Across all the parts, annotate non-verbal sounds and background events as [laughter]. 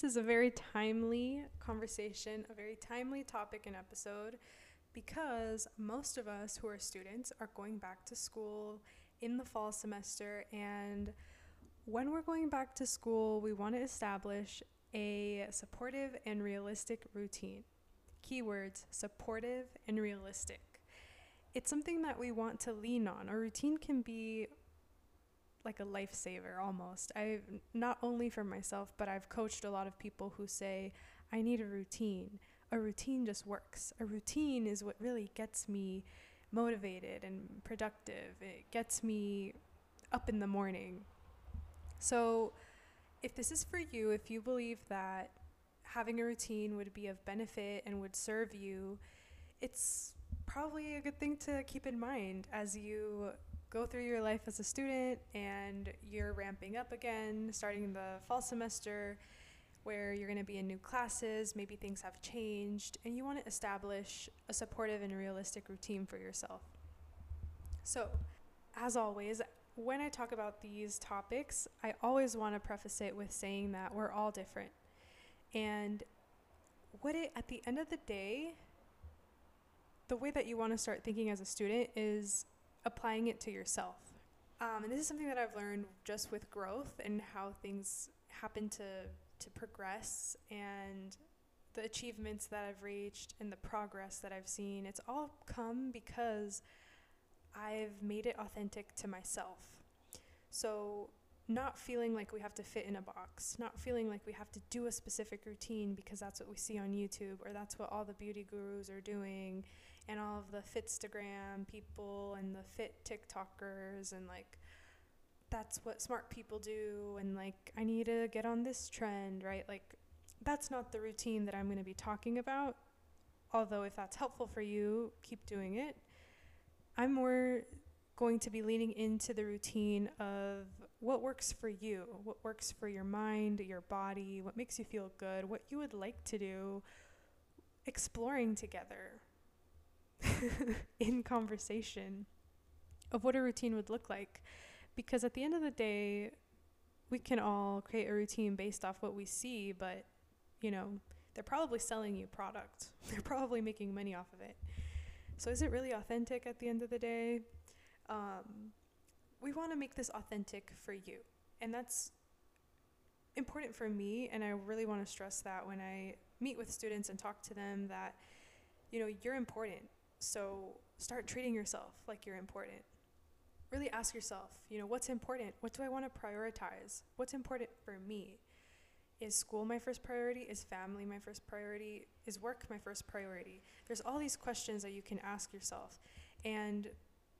This is a very timely conversation, a very timely topic and episode because most of us who are students are going back to school in the fall semester. And when we're going back to school, we want to establish a supportive and realistic routine. Keywords supportive and realistic. It's something that we want to lean on. Our routine can be like a lifesaver almost. I not only for myself, but I've coached a lot of people who say, I need a routine. A routine just works. A routine is what really gets me motivated and productive. It gets me up in the morning. So, if this is for you, if you believe that having a routine would be of benefit and would serve you, it's probably a good thing to keep in mind as you go through your life as a student and you're ramping up again, starting the fall semester where you're going to be in new classes, maybe things have changed, and you want to establish a supportive and realistic routine for yourself. So, as always, when I talk about these topics, I always want to preface it with saying that we're all different. And what it at the end of the day, the way that you want to start thinking as a student is applying it to yourself. Um, and this is something that I've learned just with growth and how things happen to to progress and the achievements that I've reached and the progress that I've seen. It's all come because I've made it authentic to myself. So not feeling like we have to fit in a box, not feeling like we have to do a specific routine because that's what we see on YouTube or that's what all the beauty gurus are doing and all of the Fitstagram people and the fit TikTokers and like that's what smart people do and like I need to get on this trend, right? Like that's not the routine that I'm going to be talking about. Although if that's helpful for you, keep doing it. I'm more going to be leaning into the routine of what works for you, what works for your mind, your body, what makes you feel good, what you would like to do, exploring together [laughs] in conversation of what a routine would look like. Because at the end of the day, we can all create a routine based off what we see, but you know, they're probably selling you product. [laughs] They're probably making money off of it. So is it really authentic at the end of the day? Um, we want to make this authentic for you. And that's important for me. And I really want to stress that when I meet with students and talk to them that, you know, you're important. So start treating yourself like you're important. Really ask yourself, you know, what's important? What do I want to prioritize? What's important for me? Is school my first priority? Is family my first priority? Is work my first priority? There's all these questions that you can ask yourself. And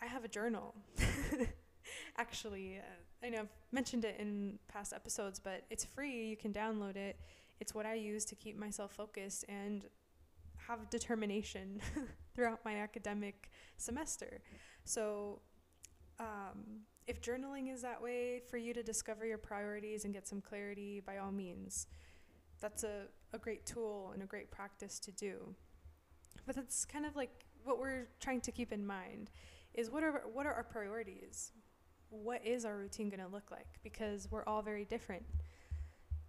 I have a journal. [laughs] Actually, uh, I know I've mentioned it in past episodes, but it's free. You can download it. It's what I use to keep myself focused and have determination [laughs] throughout my academic semester. So, um, if journaling is that way for you to discover your priorities and get some clarity, by all means, that's a, a great tool and a great practice to do. But that's kind of like what we're trying to keep in mind is what are what are our priorities? What is our routine going to look like? Because we're all very different.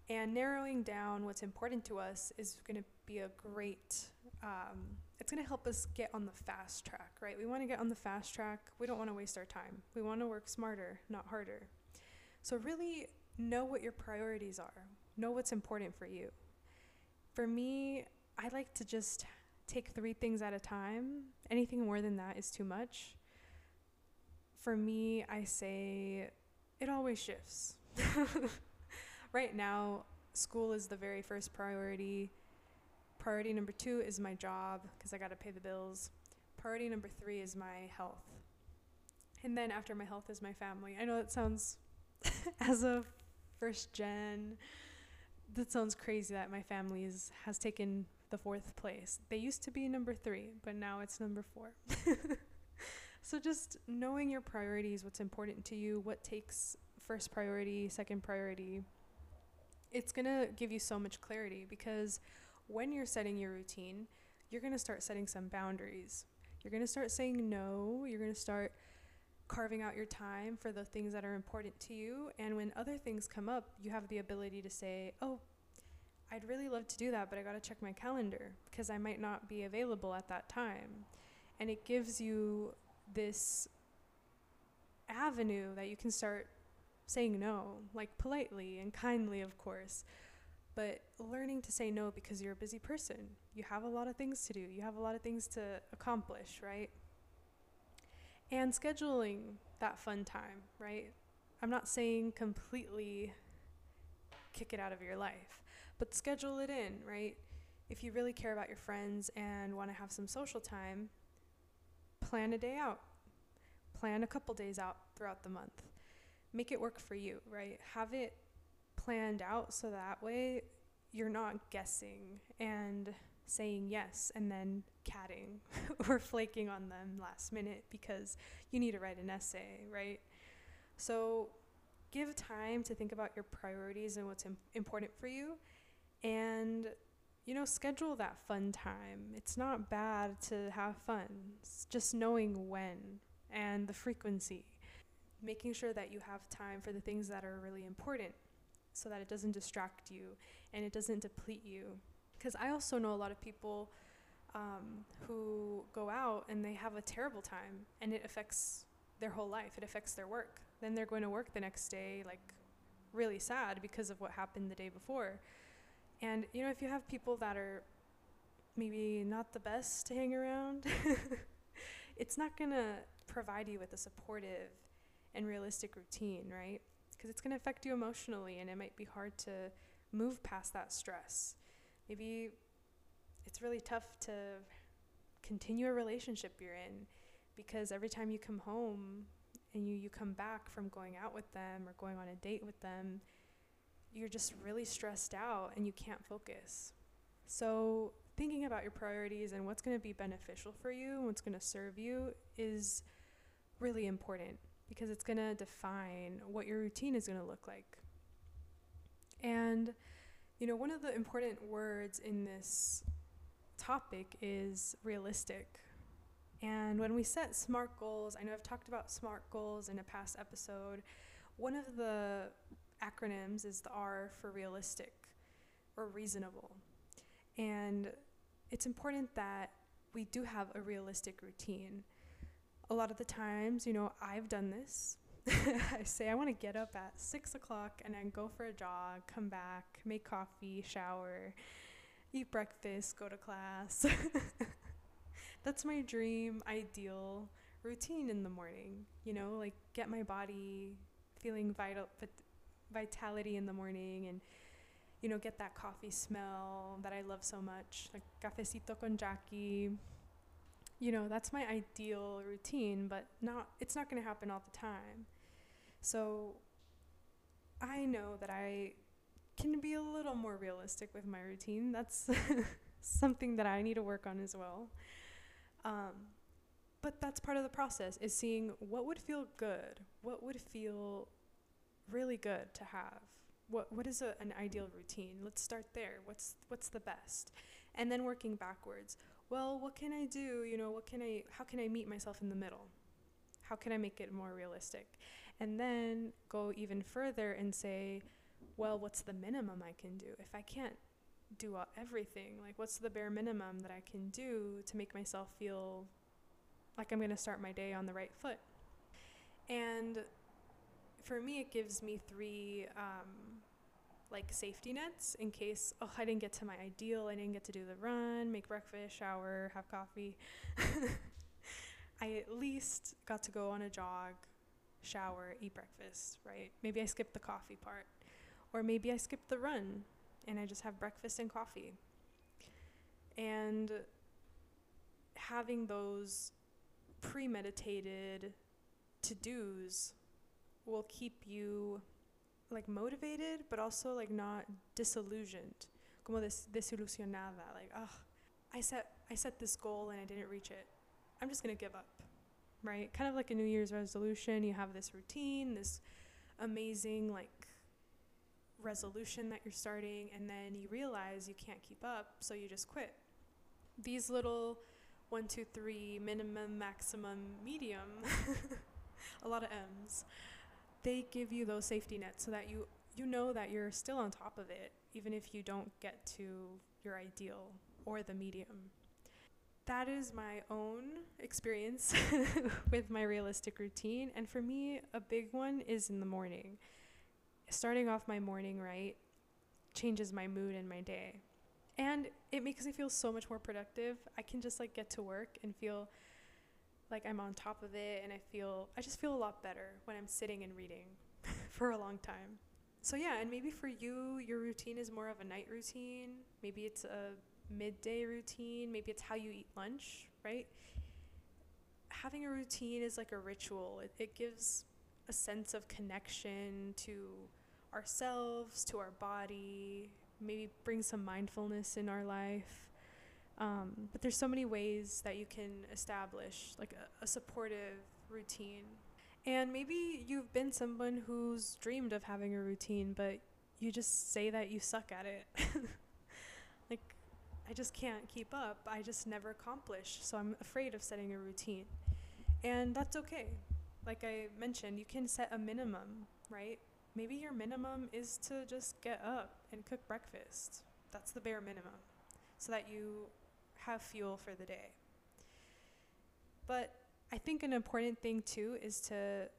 And narrowing down what's important to us is going to be a great um, it's going to help us get on the fast track, right? We want to get on the fast track. We don't want to waste our time. We want to work smarter, not harder. So, really know what your priorities are, know what's important for you. For me, I like to just take three things at a time. Anything more than that is too much. For me, I say it always shifts. [laughs] right now, school is the very first priority Priority number two is my job because I got to pay the bills. Priority number three is my health. And then after my health is my family. I know that sounds, [laughs] as a first gen, that sounds crazy that my family is, has taken the fourth place. They used to be number three, but now it's number four. [laughs] so just knowing your priorities, what's important to you, what takes first priority, second priority, it's going to give you so much clarity because when you're setting your routine, you're going to start setting some boundaries. You're going to start saying no. You're going to start carving out your time for the things that are important to you. And when other things come up, you have the ability to say, oh, I'd really love to do that, but I got to check my calendar because I might not be available at that time. And it gives you this avenue that you can start saying no, like politely and kindly, of course, but learning to say no because you're a busy person. You have a lot of things to do, you have a lot of things to accomplish, right? And scheduling that fun time, right? I'm not saying completely kick it out of your life, but schedule it in, right? If you really care about your friends and want to have some social time, plan a day out. Plan a couple days out throughout the month. Make it work for you, right? Have it planned out so that way you're not guessing and saying yes and then catting [laughs] or flaking on them last minute because you need to write an essay, right? So give time to think about your priorities and what's Im- important for you and you know schedule that fun time. It's not bad to have fun. It's just knowing when and the frequency. Making sure that you have time for the things that are really important so that it doesn't distract you and it doesn't deplete you. Because i also know a lot of people um, who go out and they have a terrible time and it affects their whole life. It affects their work. Then they're going to work the next day like really sad because of what happened the day before. And you know, if you have people that are maybe not the best to hang around, [laughs] it's not going to provide you with a supportive and realistic routine, right? Because it's going to affect you emotionally and it might be hard to move past that stress. Maybe it's really tough to continue a relationship you're in because every time you come home and you, you come back from going out with them or going on a date with them, you're just really stressed out and you can't focus. So, thinking about your priorities and what's going to be beneficial for you, and what's going to serve you is really important because it's going to define what your routine is going to look like. And, you know, one of the important words in this topic is realistic. And when we set SMART goals, I know I've talked about SMART goals in a past episode. One of the acronyms is the R for realistic or reasonable. And it's important that we do have a realistic routine. A lot of the times, you know, I've done this. [laughs] I say I want to get up at six o'clock and then go for a jog, come back, make coffee, shower, eat breakfast, go to class. [laughs] That's my dream, ideal routine in the morning. You know, like get my body feeling vital, vitality in the morning and you know get that coffee smell that I love so much like cafecito con Jackie you know that's my ideal routine but not it's not going to happen all the time so I know that I can be a little more realistic with my routine that's [laughs] something that I need to work on as well um, but that's part of the process is seeing what would feel good what would feel really good to have. What what is a, an ideal routine? Let's start there. What's what's the best? And then working backwards. Well, what can I do? You know, what can I how can I meet myself in the middle? How can I make it more realistic? And then go even further and say, well, what's the minimum I can do? If I can't do everything, like what's the bare minimum that I can do to make myself feel like I'm going to start my day on the right foot? And for me, it gives me three um, like safety nets in case oh I didn't get to my ideal, I didn't get to do the run, make breakfast, shower, have coffee. [laughs] I at least got to go on a jog, shower, eat breakfast, right? Maybe I skipped the coffee part. Or maybe I skipped the run and I just have breakfast and coffee. And having those premeditated to dos will keep you like motivated, but also like not disillusioned. Como des- desilusionada. Like, oh, I set I set this goal and I didn't reach it. I'm just gonna give up. Right? Kind of like a New Year's resolution. You have this routine, this amazing like resolution that you're starting, and then you realize you can't keep up, so you just quit. These little one, two, three, minimum, maximum, medium, [laughs] a lot of M's they give you those safety nets so that you you know that you're still on top of it, even if you don't get to your ideal or the medium. That is my own experience [laughs] with my realistic routine. And for me, a big one is in the morning. Starting off my morning right changes my mood and my day. And it makes me feel so much more productive. I can just like get to work and feel like I'm on top of it and I feel I just feel a lot better when I'm sitting and reading [laughs] for a long time. So yeah, and maybe for you your routine is more of a night routine. Maybe it's a midday routine, maybe it's how you eat lunch, right? Having a routine is like a ritual. It, it gives a sense of connection to ourselves, to our body, maybe bring some mindfulness in our life. Um, but there's so many ways that you can establish like a, a supportive routine. And maybe you've been someone who's dreamed of having a routine, but you just say that you suck at it. [laughs] like, I just can't keep up. I just never accomplish. So I'm afraid of setting a routine. And that's okay. Like I mentioned, you can set a minimum, right? maybe your minimum is to just get up and cook breakfast. That's the bare minimum so that you have fuel for the day. But I think an important thing too is to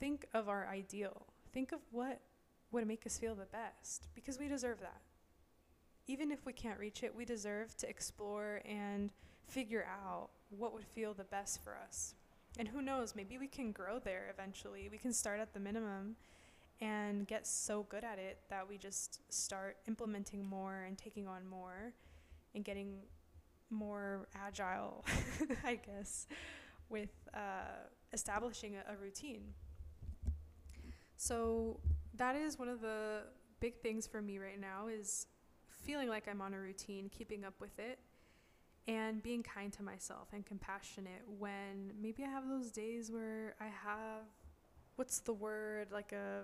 think of our ideal. Think of what would make us feel the best because we deserve that. Even if we can't reach it, we deserve to explore and figure out what would feel the best for us. And who knows, maybe we can grow there eventually. We can start at the minimum and get so good at it that we just start implementing more and taking on more and getting more agile, [laughs] I guess, with uh, establishing a, a routine. So that is one of the big things for me right now is feeling like I'm on a routine, keeping up with it, and being kind to myself and compassionate when maybe I have those days where I have what's the word like a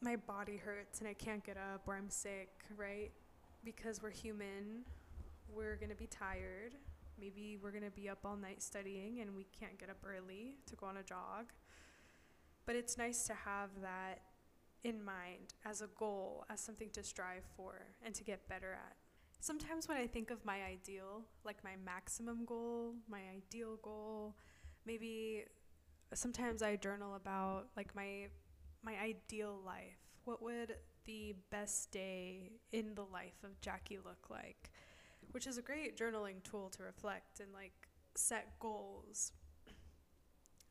my body hurts and I can't get up or I'm sick, right? Because we're human, we're going to be tired. Maybe we're going to be up all night studying and we can't get up early to go on a jog. But it's nice to have that in mind as a goal, as something to strive for and to get better at. Sometimes when I think of my ideal, like my maximum goal, my ideal goal, maybe sometimes I journal about like my my ideal life? What would the best day in the life of Jackie look like? Which is a great journaling tool to reflect and like set goals.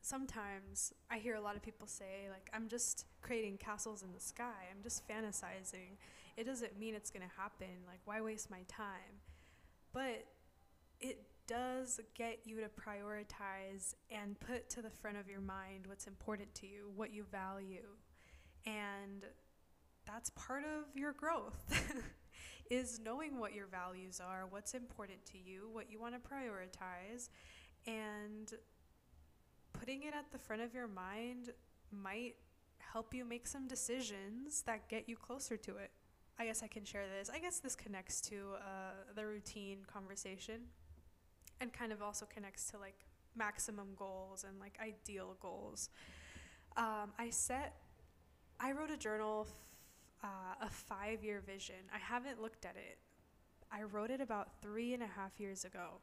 Sometimes I hear a lot of people say, like, I'm just creating castles in the sky. I'm just fantasizing. It doesn't mean it's going to happen. Like, why waste my time? But it does get you to prioritize and put to the front of your mind what's important to you, what you value. And that's part of your growth. [laughs] is knowing what your values are, what's important to you, what you want to prioritize, and putting it at the front of your mind might help you make some decisions that get you closer to it. I guess I can share this. I guess this connects to uh, the routine conversation and kind of also connects to like maximum goals and like ideal goals. Um, I set, I wrote a journal, uh, a five year vision. I haven't looked at it. I wrote it about three and a half years ago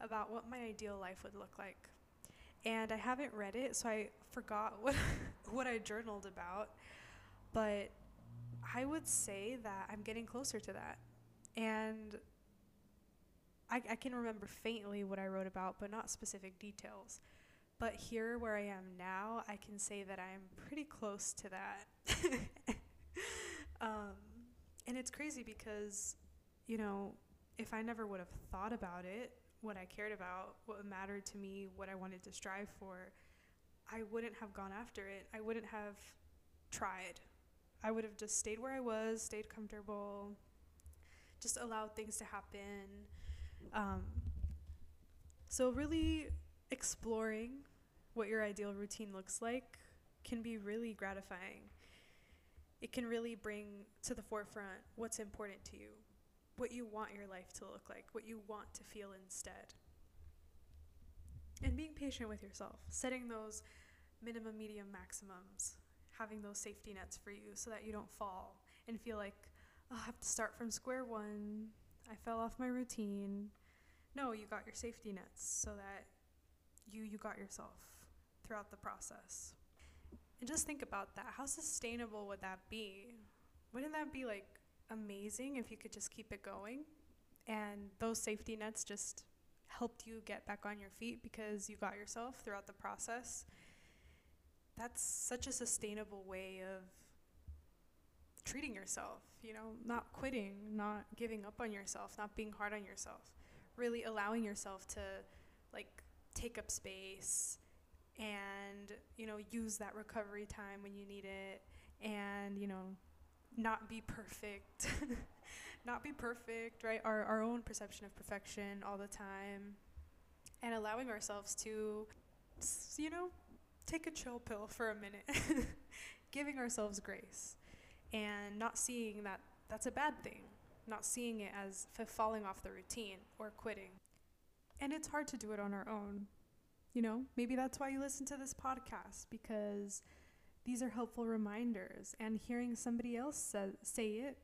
about what my ideal life would look like. And I haven't read it, so I forgot what, [laughs] what I journaled about. But I would say that I'm getting closer to that. And I, I can remember faintly what I wrote about, but not specific details. But here, where I am now, I can say that I'm pretty close to that. [laughs] um, and it's crazy because, you know, if I never would have thought about it, what I cared about, what mattered to me, what I wanted to strive for, I wouldn't have gone after it. I wouldn't have tried. I would have just stayed where I was, stayed comfortable, just allowed things to happen um, so, really exploring what your ideal routine looks like can be really gratifying. It can really bring to the forefront what's important to you, what you want your life to look like, what you want to feel instead. And being patient with yourself, setting those minimum, medium, maximums, having those safety nets for you so that you don't fall and feel like oh, I have to start from square one. I fell off my routine. No, you got your safety nets so that you you got yourself throughout the process. And just think about that. How sustainable would that be? Wouldn't that be like amazing if you could just keep it going and those safety nets just helped you get back on your feet because you got yourself throughout the process? That's such a sustainable way of treating yourself, you know, not quitting, not giving up on yourself, not being hard on yourself, really allowing yourself to like take up space and, you know, use that recovery time when you need it and, you know, not be perfect. [laughs] not be perfect, right? Our our own perception of perfection all the time and allowing ourselves to you know, take a chill pill for a minute. [laughs] Giving ourselves grace and not seeing that that's a bad thing, not seeing it as falling off the routine or quitting. And it's hard to do it on our own. You know, maybe that's why you listen to this podcast because these are helpful reminders, and hearing somebody else say, say it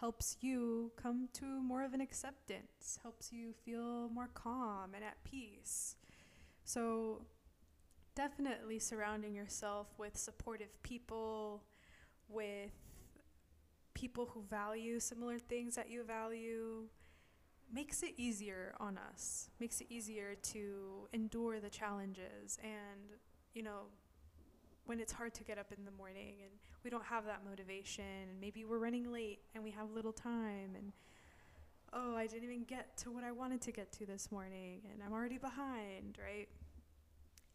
helps you come to more of an acceptance, helps you feel more calm and at peace. So, definitely surrounding yourself with supportive people, with people who value similar things that you value makes it easier on us, makes it easier to endure the challenges and, you know, when it's hard to get up in the morning and we don't have that motivation and maybe we're running late and we have little time and oh, I didn't even get to what I wanted to get to this morning and I'm already behind, right?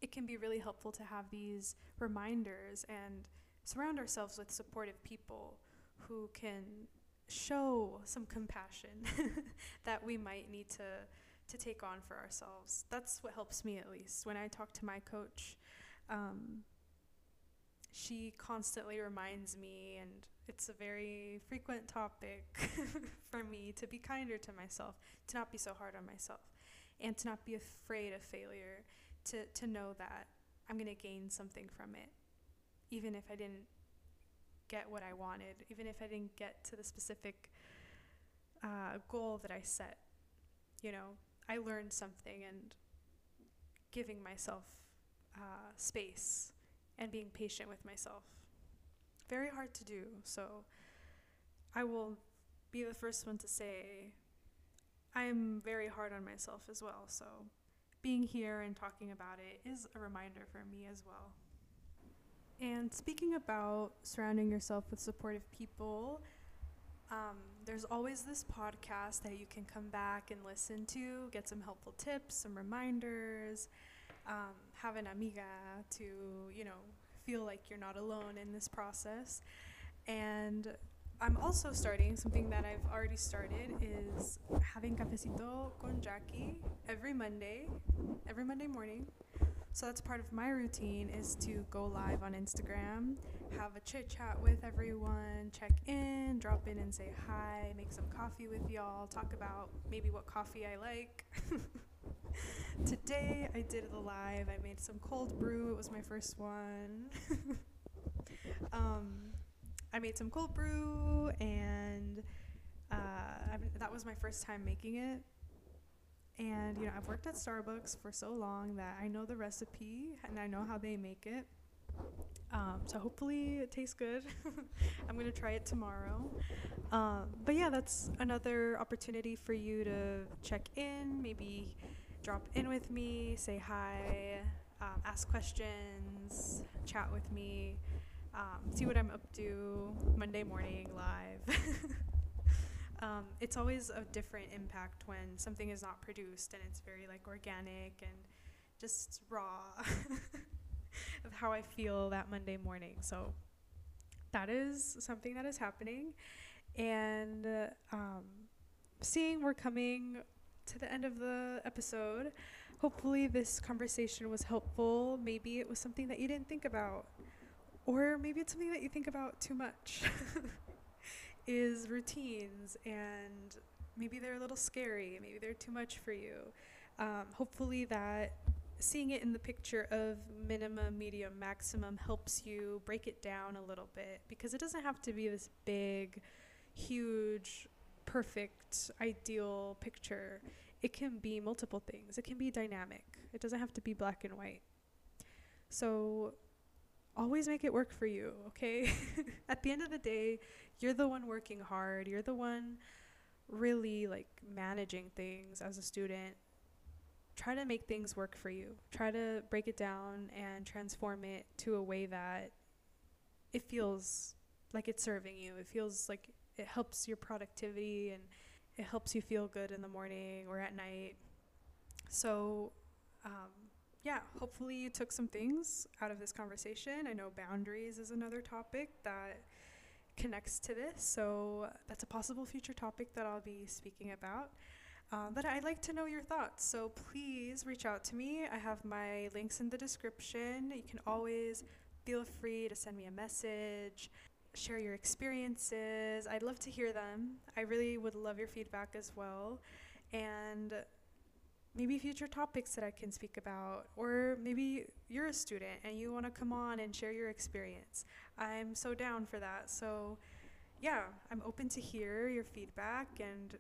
It can be really helpful to have these reminders and surround ourselves with supportive people who can show some compassion [laughs] that we might need to to take on for ourselves. That's what helps me at least. When I talk to my coach, um, she constantly reminds me, and it's a very frequent topic [laughs] for me to be kinder to myself, to not be so hard on myself, and to not be afraid of failure, to, to know that I'm going to gain something from it, even if I didn't get what I wanted, even if I didn't get to the specific uh, goal that I set. You know, I learned something and giving myself uh, space and being patient with myself. Very hard to do. So I will be the first one to say I'm very hard on myself as well. So being here and talking about it is a reminder for me as well. And speaking about surrounding yourself with supportive people, um, there's always this podcast that you can come back and listen to, get some helpful tips, some reminders, um, have an amiga to, you know, feel like you're not alone in this process. And I'm also starting something that I've already started is having cafecito con Jackie every Monday, every Monday morning. So that's part of my routine is to go live on Instagram, have a chit chat with everyone, check in, drop in and say hi, make some coffee with y'all, talk about maybe what coffee I like. [laughs] Today I did the live. I made some cold brew. It was my first one. [laughs] um, I made some cold brew, and uh, that was my first time making it. And you know, I've worked at Starbucks for so long that I know the recipe and I know how they make it. Um, so hopefully it tastes good. [laughs] I'm gonna try it tomorrow. Um, but yeah, that's another opportunity for you to check in, maybe drop in with me, say hi, um, ask questions, chat with me, um, see what I'm up to Monday morning live. [laughs] um, it's always a different impact when something is not produced and it's very like organic and just raw [laughs] of how I feel that Monday morning. So that is something that is happening. And uh, um, seeing we're coming to the end of the episode. Hopefully, this conversation was helpful. Maybe it was something that you didn't think about, or maybe it's something that you think about too much. [laughs] is routines, and maybe they're a little scary. Maybe they're too much for you. Um, hopefully, that seeing it in the picture of minimum, medium, maximum helps you break it down a little bit because it doesn't have to be this big, huge, perfect, ideal picture. It can be multiple things, it can be dynamic, it doesn't have to be black and white. So, always make it work for you, okay? [laughs] At the end of the day, you're the one working hard, you're the one really like managing things as a student try to make things work for you. Try to break it down and transform it to a way that it feels like it's serving you. It feels like it helps your productivity and it helps you feel good in the morning or at night. So, um, yeah, hopefully you took some things out of this conversation. I know boundaries is another topic that connects to this, so that's a possible future topic that I'll be speaking about. Um, but I'd like to know your thoughts, so please reach out to me. I have my links in the description. You can always feel free to send me a message, share your experiences. I'd love to hear them. I really would love your feedback as well. And maybe future topics that I can speak about, or maybe you're a student and you want to come on and share your experience. I'm so down for that. So, yeah, I'm open to hear your feedback and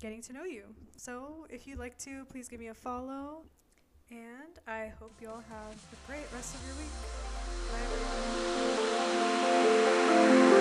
getting to know you. So if you'd like to, please give me a follow. And I hope you all have a great rest of your week. Bye, everyone.